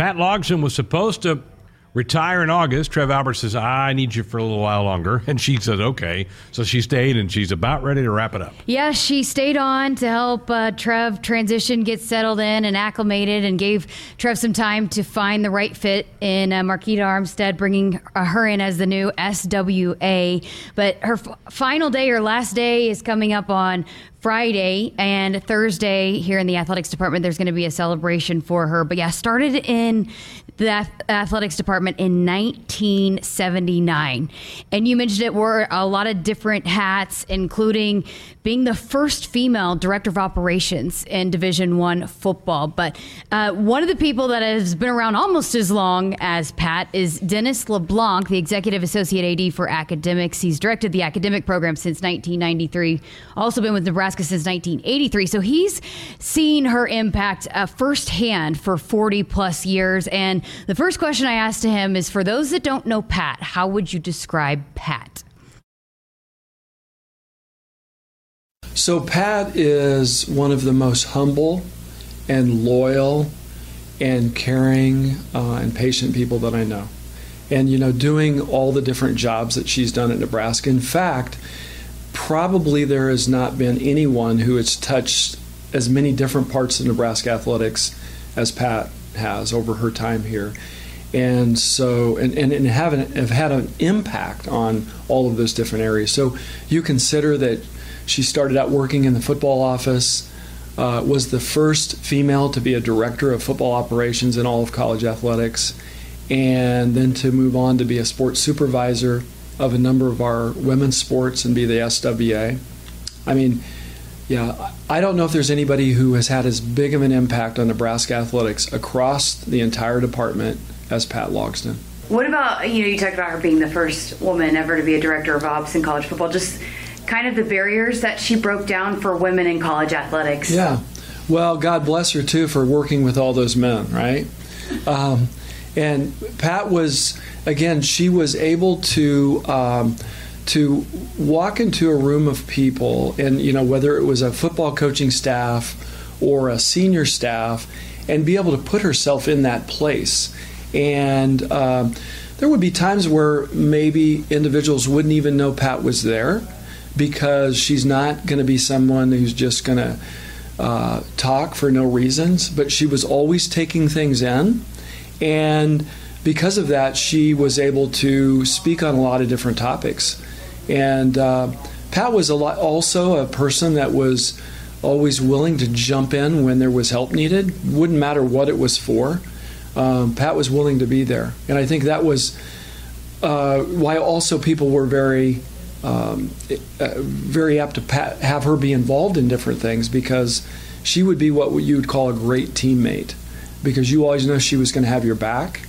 Pat Logsdon was supposed to retire in August. Trev Alberts says, I need you for a little while longer. And she says, okay. So she stayed and she's about ready to wrap it up. Yeah, she stayed on to help uh, Trev transition, get settled in and acclimated, and gave Trev some time to find the right fit in uh, Marquita Armstead, bringing her in as the new SWA. But her f- final day, her last day, is coming up on Friday and Thursday here in the athletics department. There's going to be a celebration for her. But yeah, started in the athletics department in 1979. And you mentioned it wore a lot of different hats, including being the first female director of operations in Division One football. But uh, one of the people that has been around almost as long as Pat is Dennis LeBlanc, the executive associate AD for academics. He's directed the academic program since 1993. Also been with Nebraska since 1983. So he's seen her impact uh, firsthand for 40 plus years. And the first question I asked to him is: For those that don't know Pat, how would you describe Pat? So, Pat is one of the most humble and loyal and caring uh, and patient people that I know. And, you know, doing all the different jobs that she's done at Nebraska. In fact, probably there has not been anyone who has touched as many different parts of Nebraska athletics as Pat has over her time here. And so, and, and, and have, an, have had an impact on all of those different areas. So you consider that she started out working in the football office, uh, was the first female to be a director of football operations in all of college athletics, and then to move on to be a sports supervisor of a number of our women's sports and be the SWA. I mean, yeah, I don't know if there's anybody who has had as big of an impact on Nebraska athletics across the entire department as Pat Logsdon. What about, you know, you talked about her being the first woman ever to be a director of ops in college football. Just kind of the barriers that she broke down for women in college athletics. Yeah. Well, God bless her too for working with all those men, right? Um, and Pat was again, she was able to um, to walk into a room of people, and you know whether it was a football coaching staff or a senior staff, and be able to put herself in that place. And um, there would be times where maybe individuals wouldn't even know Pat was there because she's not going to be someone who's just going to uh, talk for no reasons, but she was always taking things in. And because of that, she was able to speak on a lot of different topics. And uh, Pat was a lot, also a person that was always willing to jump in when there was help needed. Wouldn't matter what it was for. Um, Pat was willing to be there, and I think that was uh, why also people were very um, uh, very apt to pa- have her be involved in different things because she would be what you would call a great teammate because you always know she was going to have your back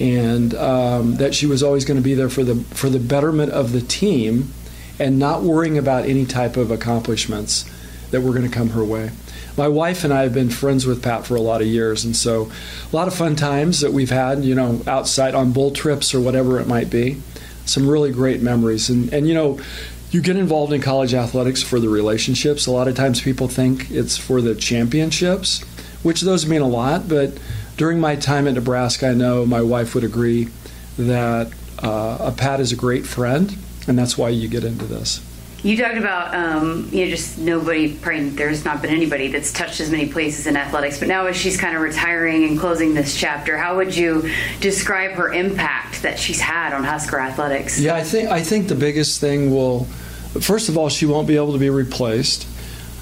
and um, that she was always going to be there for the for the betterment of the team and not worrying about any type of accomplishments that were going to come her way. My wife and I have been friends with Pat for a lot of years, and so a lot of fun times that we've had, you know, outside on bowl trips or whatever it might be some really great memories. And, and you know, you get involved in college athletics for the relationships. A lot of times people think it's for the championships, which those mean a lot. But during my time at Nebraska, I know my wife would agree that uh, a Pat is a great friend, and that's why you get into this. You talked about, um, you know, just nobody, probably there's not been anybody that's touched as many places in athletics, but now as she's kind of retiring and closing this chapter, how would you describe her impact that she's had on Husker athletics? Yeah, I think, I think the biggest thing will, first of all, she won't be able to be replaced.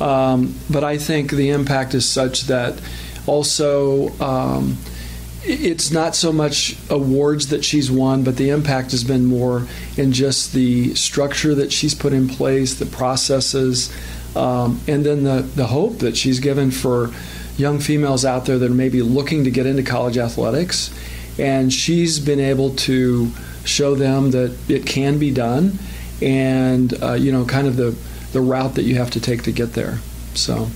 Um, but I think the impact is such that also, um, it's not so much awards that she's won, but the impact has been more in just the structure that she's put in place, the processes, um, and then the, the hope that she's given for young females out there that are maybe looking to get into college athletics. And she's been able to show them that it can be done and, uh, you know, kind of the, the route that you have to take to get there. So.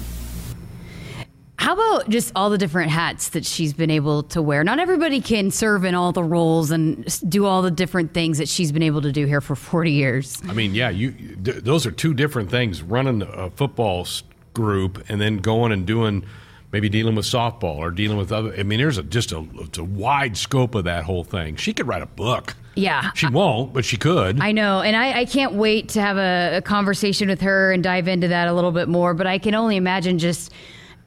About just all the different hats that she's been able to wear? Not everybody can serve in all the roles and do all the different things that she's been able to do here for 40 years. I mean, yeah, you those are two different things running a football group and then going and doing maybe dealing with softball or dealing with other. I mean, there's a, just a, a wide scope of that whole thing. She could write a book. Yeah. She won't, but she could. I know. And I, I can't wait to have a, a, conversation with her and dive into that a little bit more. But I can only imagine just,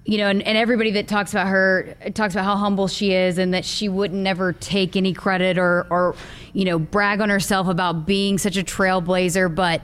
you know, and, and everybody that talks about her talks about how humble she is and that she would never take any credit or, or, you know, brag on herself about being such a trailblazer. But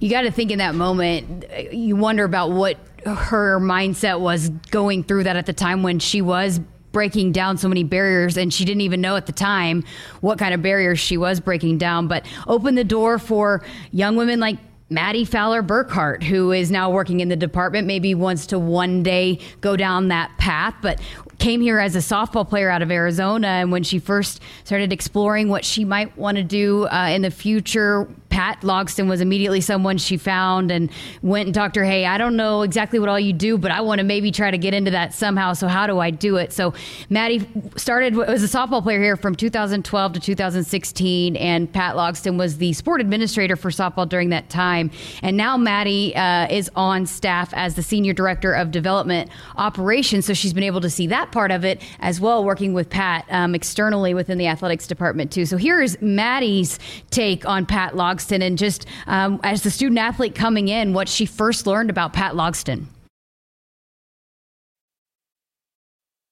you got to think in that moment, you wonder about what her mindset was going through that at the time when she was breaking down so many barriers and she didn't even know at the time what kind of barriers she was breaking down but opened the door for young women like Mattie Fowler Burkhardt, who is now working in the department, maybe wants to one day go down that path, but came here as a softball player out of Arizona. And when she first started exploring what she might want to do uh, in the future, Pat Logsdon was immediately someone she found and went and talked to her. Hey, I don't know exactly what all you do, but I want to maybe try to get into that somehow. So how do I do it? So Mattie started was a softball player here from 2012 to 2016, and Pat Logsdon was the sport administrator for softball during that time. And now Mattie uh, is on staff as the senior director of development operations. So she's been able to see that part of it as well, working with Pat um, externally within the athletics department too. So here is Mattie's take on Pat Logsdon Logsdon and just um, as the student athlete coming in, what she first learned about Pat Logsdon.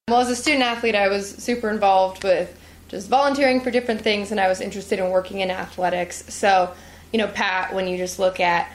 Well, as a student athlete, I was super involved with just volunteering for different things, and I was interested in working in athletics. So, you know, Pat, when you just look at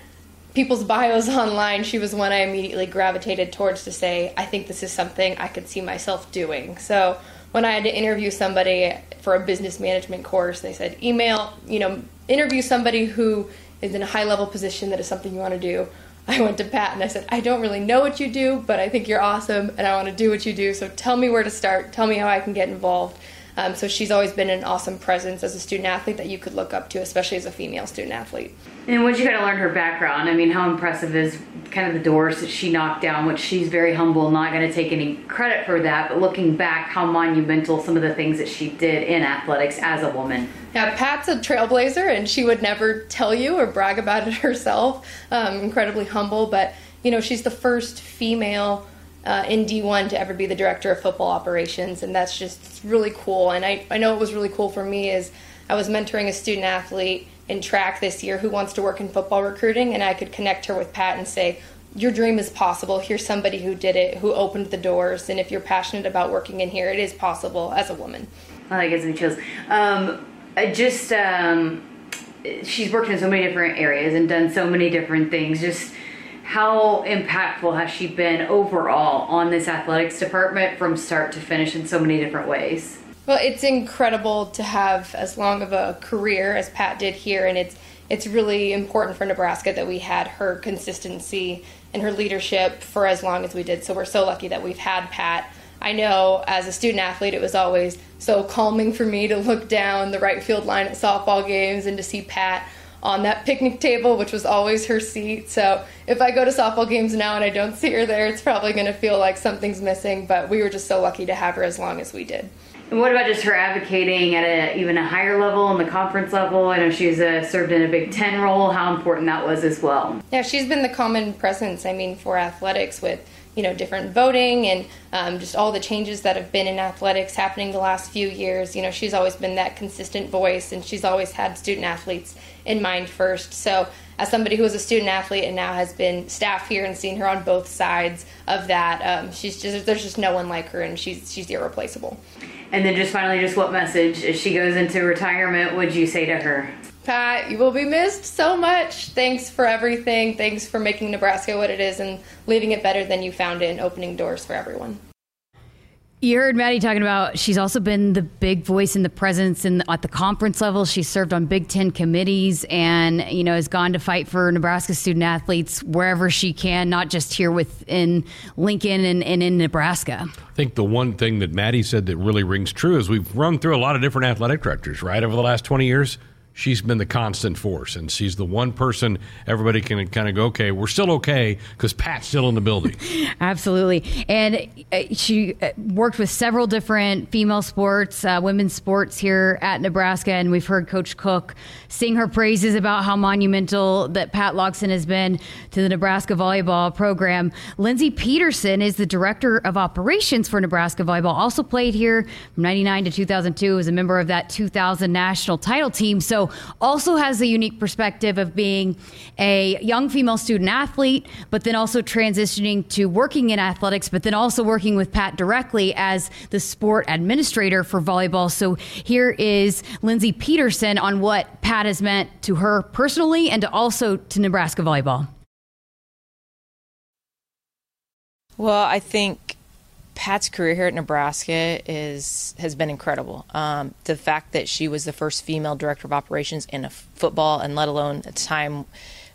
people's bios online, she was one I immediately gravitated towards to say, I think this is something I could see myself doing. So, when I had to interview somebody for a business management course, they said, email, you know, interview somebody who is in a high level position that is something you want to do. I went to Pat and I said, I don't really know what you do, but I think you're awesome and I want to do what you do. So tell me where to start. Tell me how I can get involved. Um, so she's always been an awesome presence as a student athlete that you could look up to, especially as a female student athlete. And once you kind of learn her background, I mean, how impressive is kind of the doors that she knocked down, which she's very humble, not going to take any credit for that, but looking back, how monumental some of the things that she did in athletics as a woman. Yeah, Pat's a trailblazer, and she would never tell you or brag about it herself. Um, incredibly humble, but you know, she's the first female uh, in D1 to ever be the director of football operations, and that's just really cool. And I, I know what was really cool for me is I was mentoring a student athlete in track this year who wants to work in football recruiting, and I could connect her with Pat and say, your dream is possible. Here's somebody who did it, who opened the doors, and if you're passionate about working in here, it is possible as a woman. Oh, that gives me chills. Um, I just um, she's worked in so many different areas and done so many different things. Just how impactful has she been overall on this athletics department from start to finish in so many different ways? Well, it's incredible to have as long of a career as Pat did here, and it's it's really important for Nebraska that we had her consistency and her leadership for as long as we did. So we're so lucky that we've had Pat. I know as a student athlete, it was always so calming for me to look down the right field line at softball games and to see Pat on that picnic table, which was always her seat. So if I go to softball games now and I don't see her there, it's probably going to feel like something's missing. But we were just so lucky to have her as long as we did. And what about just her advocating at a, even a higher level, in the conference level? I know she's uh, served in a Big Ten role. How important that was as well. Yeah, she's been the common presence. I mean, for athletics with you know different voting and um, just all the changes that have been in athletics happening the last few years. You know she's always been that consistent voice and she's always had student athletes in mind first. So as somebody who was a student athlete and now has been staff here and seen her on both sides of that um, she's just there's just no one like her and she's she's irreplaceable. And then just finally just what message as she goes into retirement would you say to her Pat, you will be missed so much. Thanks for everything. Thanks for making Nebraska what it is and leaving it better than you found it and opening doors for everyone. You heard Mattie talking about she's also been the big voice in the presence in the, at the conference level. She's served on Big Ten committees and you know has gone to fight for Nebraska student athletes wherever she can, not just here within Lincoln and, and in Nebraska. I think the one thing that Mattie said that really rings true is we've run through a lot of different athletic directors, right, over the last twenty years she's been the constant force, and she's the one person everybody can kind of go, okay, we're still okay because Pat's still in the building. Absolutely, and uh, she uh, worked with several different female sports, uh, women's sports here at Nebraska, and we've heard Coach Cook sing her praises about how monumental that Pat Logsdon has been to the Nebraska volleyball program. Lindsay Peterson is the director of operations for Nebraska volleyball. Also played here from '99 to 2002. Was a member of that 2000 national title team. So also has a unique perspective of being a young female student athlete, but then also transitioning to working in athletics, but then also working with Pat directly as the sport administrator for volleyball. So here is Lindsay Peterson on what Pat has meant to her personally and to also to Nebraska volleyball. Well, I think Pat's career here at Nebraska is has been incredible. Um, the fact that she was the first female director of operations in football, and let alone a time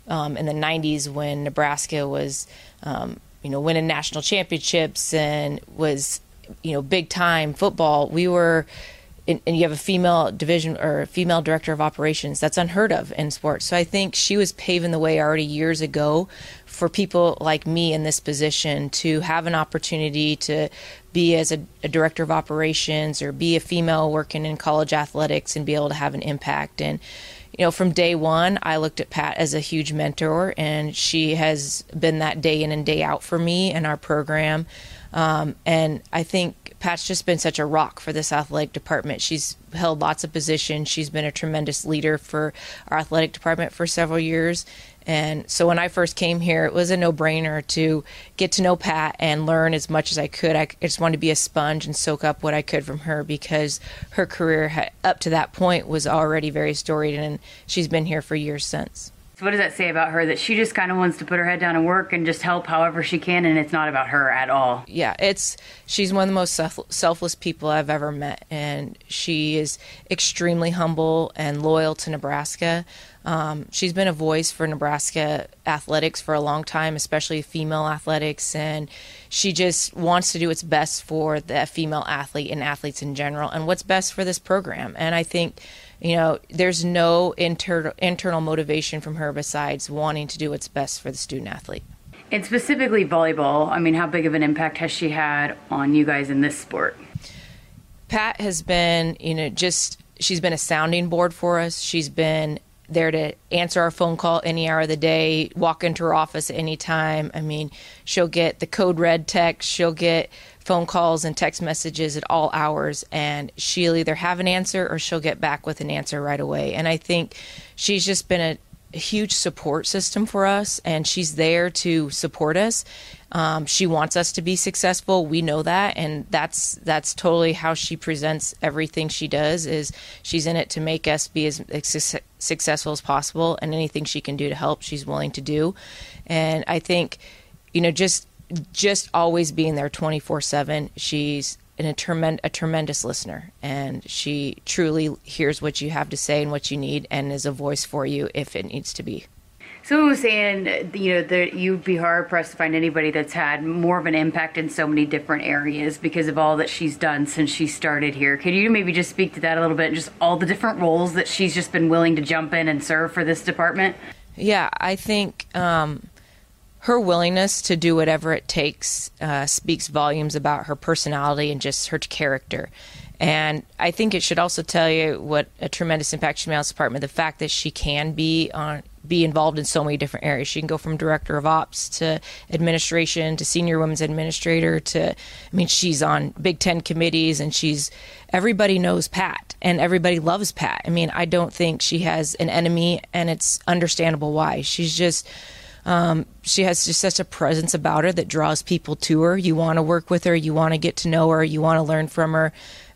um, in the '90s when Nebraska was, um, you know, winning national championships and was, you know, big time football. We were. and you have a female division or female director of operations. That's unheard of in sports. So I think she was paving the way already years ago for people like me in this position to have an opportunity to be as a, a, director of operations or be a female working in college athletics and be able to have an impact. And, you know, from day one, I looked at Pat as a huge mentor, and she has been that day in and day out for me and our program. Um, and I think Pat's just been such a rock for this athletic department. She's held lots of positions. She's been a tremendous leader for our athletic department for several years. And so when I first came here, it was a no brainer to get to know Pat and learn as much as I could. I just wanted to be a sponge and soak up what I could from her because her career had, up to that point was already very storied and she's been here for years since. So what does that say about her? That she just kind of wants to put her head down and work and just help however she can, and it's not about her at all. Yeah, it's she's one of the most self, selfless people I've ever met, and she is extremely humble and loyal to Nebraska. Um, she's been a voice for Nebraska athletics for a long time, especially female athletics, and she just wants to do what's best for the female athlete and athletes in general, and what's best for this program. And I think you know, there's no inter- internal motivation from her besides wanting to do what's best for the student athlete. And specifically volleyball, I mean, how big of an impact has she had on you guys in this sport? Pat has been, you know, just she's been a sounding board for us. She's been there to answer our phone call any hour of the day, walk into her office at any time. I mean, she'll get the code red text, she'll get phone calls and text messages at all hours, and she'll either have an answer or she'll get back with an answer right away. And I think she's just been a, huge support system for us, and she's there to support us. Um, she wants us to be successful. We know that, and that's that's totally how she presents everything she does. Is she's in it to make us be as successful as possible, and anything she can do to help, she's willing to do. And I think, you know, just just always being there 24 7 she's an, a, tremend, a tremendous listener and she truly hears what you have to say and what you need and is a voice for you if it needs to be. Someone was saying you know that you'd be hard pressed to find anybody that's had more of an impact in so many different areas because of all that she's done since she started here. Could you maybe just speak to that a little bit just all the different roles that she's just been willing to jump in and serve for this department? Yeah i think um, her willingness to do whatever it takes uh, speaks volumes about her personality and just her character. And I think it should also tell you what a tremendous impact she made on this department. The fact that she can be on be involved in so many different areas. She can go from director of ops to administration to senior women's administrator to I mean she's on Big 10 committees and she's everybody knows Pat and everybody loves Pat. I mean, I don't think she has an enemy and it's understandable why. She's just um, she has just such a presence about her that draws people to her. You want to work with her, you want to get to know her, you want to learn from her,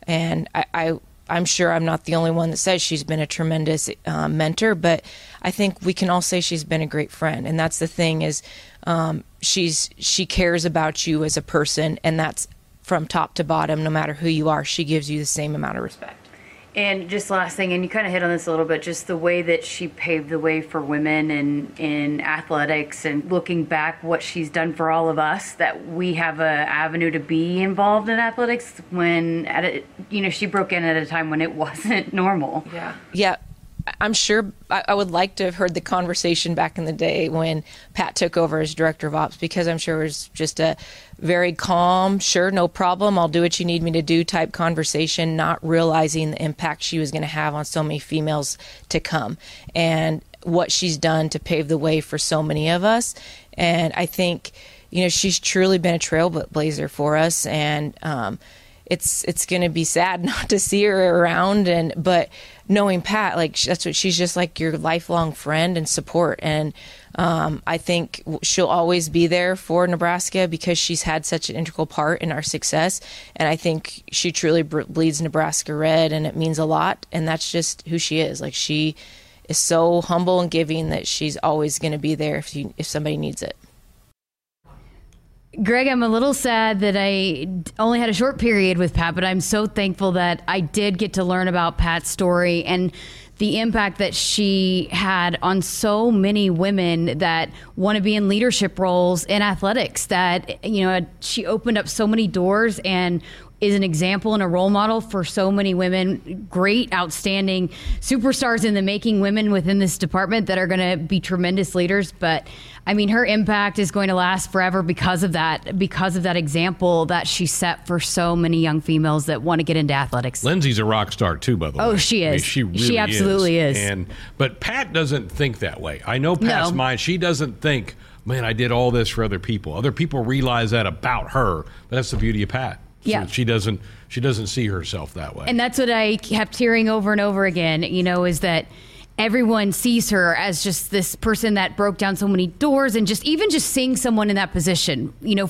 and I, I I'm sure I'm not the only one that says she's been a tremendous uh, mentor, but I think we can all say she's been a great friend. And that's the thing is, um, she's she cares about you as a person, and that's from top to bottom. No matter who you are, she gives you the same amount of respect. And just last thing, and you kind of hit on this a little bit, just the way that she paved the way for women in in athletics, and looking back, what she's done for all of us, that we have a avenue to be involved in athletics. When at a, you know, she broke in at a time when it wasn't normal. Yeah, yeah. I'm sure I, I would like to have heard the conversation back in the day when Pat took over as director of ops because I'm sure it was just a very calm, sure, no problem, I'll do what you need me to do type conversation, not realizing the impact she was going to have on so many females to come and what she's done to pave the way for so many of us. And I think, you know, she's truly been a trailblazer for us. And, um, it's it's going to be sad not to see her around and but knowing Pat like that's what she's just like your lifelong friend and support and um, I think she'll always be there for Nebraska because she's had such an integral part in our success. And I think she truly bleeds Nebraska red and it means a lot. And that's just who she is. Like she is so humble and giving that she's always going to be there if you, if somebody needs it. Greg, I'm a little sad that I only had a short period with Pat, but I'm so thankful that I did get to learn about Pat's story. And the impact that she had on so many women that want to be in leadership roles in athletics. That, you know, she opened up so many doors and is an example and a role model for so many women, great, outstanding superstars in the making women within this department that are going to be tremendous leaders. But I mean, her impact is going to last forever because of that, because of that example that she set for so many young females that want to get into athletics. Lindsay's a rock star too, by the oh, way. Oh, she is. I mean, she really she absolutely is. is. And but Pat doesn't think that way. I know Pat's no. mind. She doesn't think, man, I did all this for other people. Other people realize that about her. But that's the beauty of Pat. Yeah. she doesn't she doesn't see herself that way. And that's what I kept hearing over and over again, you know, is that everyone sees her as just this person that broke down so many doors and just even just seeing someone in that position you know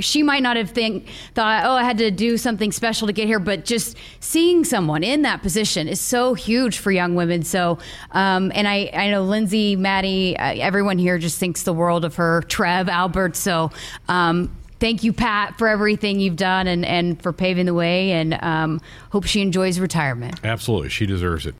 she might not have think thought oh i had to do something special to get here but just seeing someone in that position is so huge for young women so um, and i i know lindsay mattie uh, everyone here just thinks the world of her trev alberts so um, thank you, Pat, for everything you've done and, and for paving the way. And um, hope she enjoys retirement. Absolutely. She deserves it.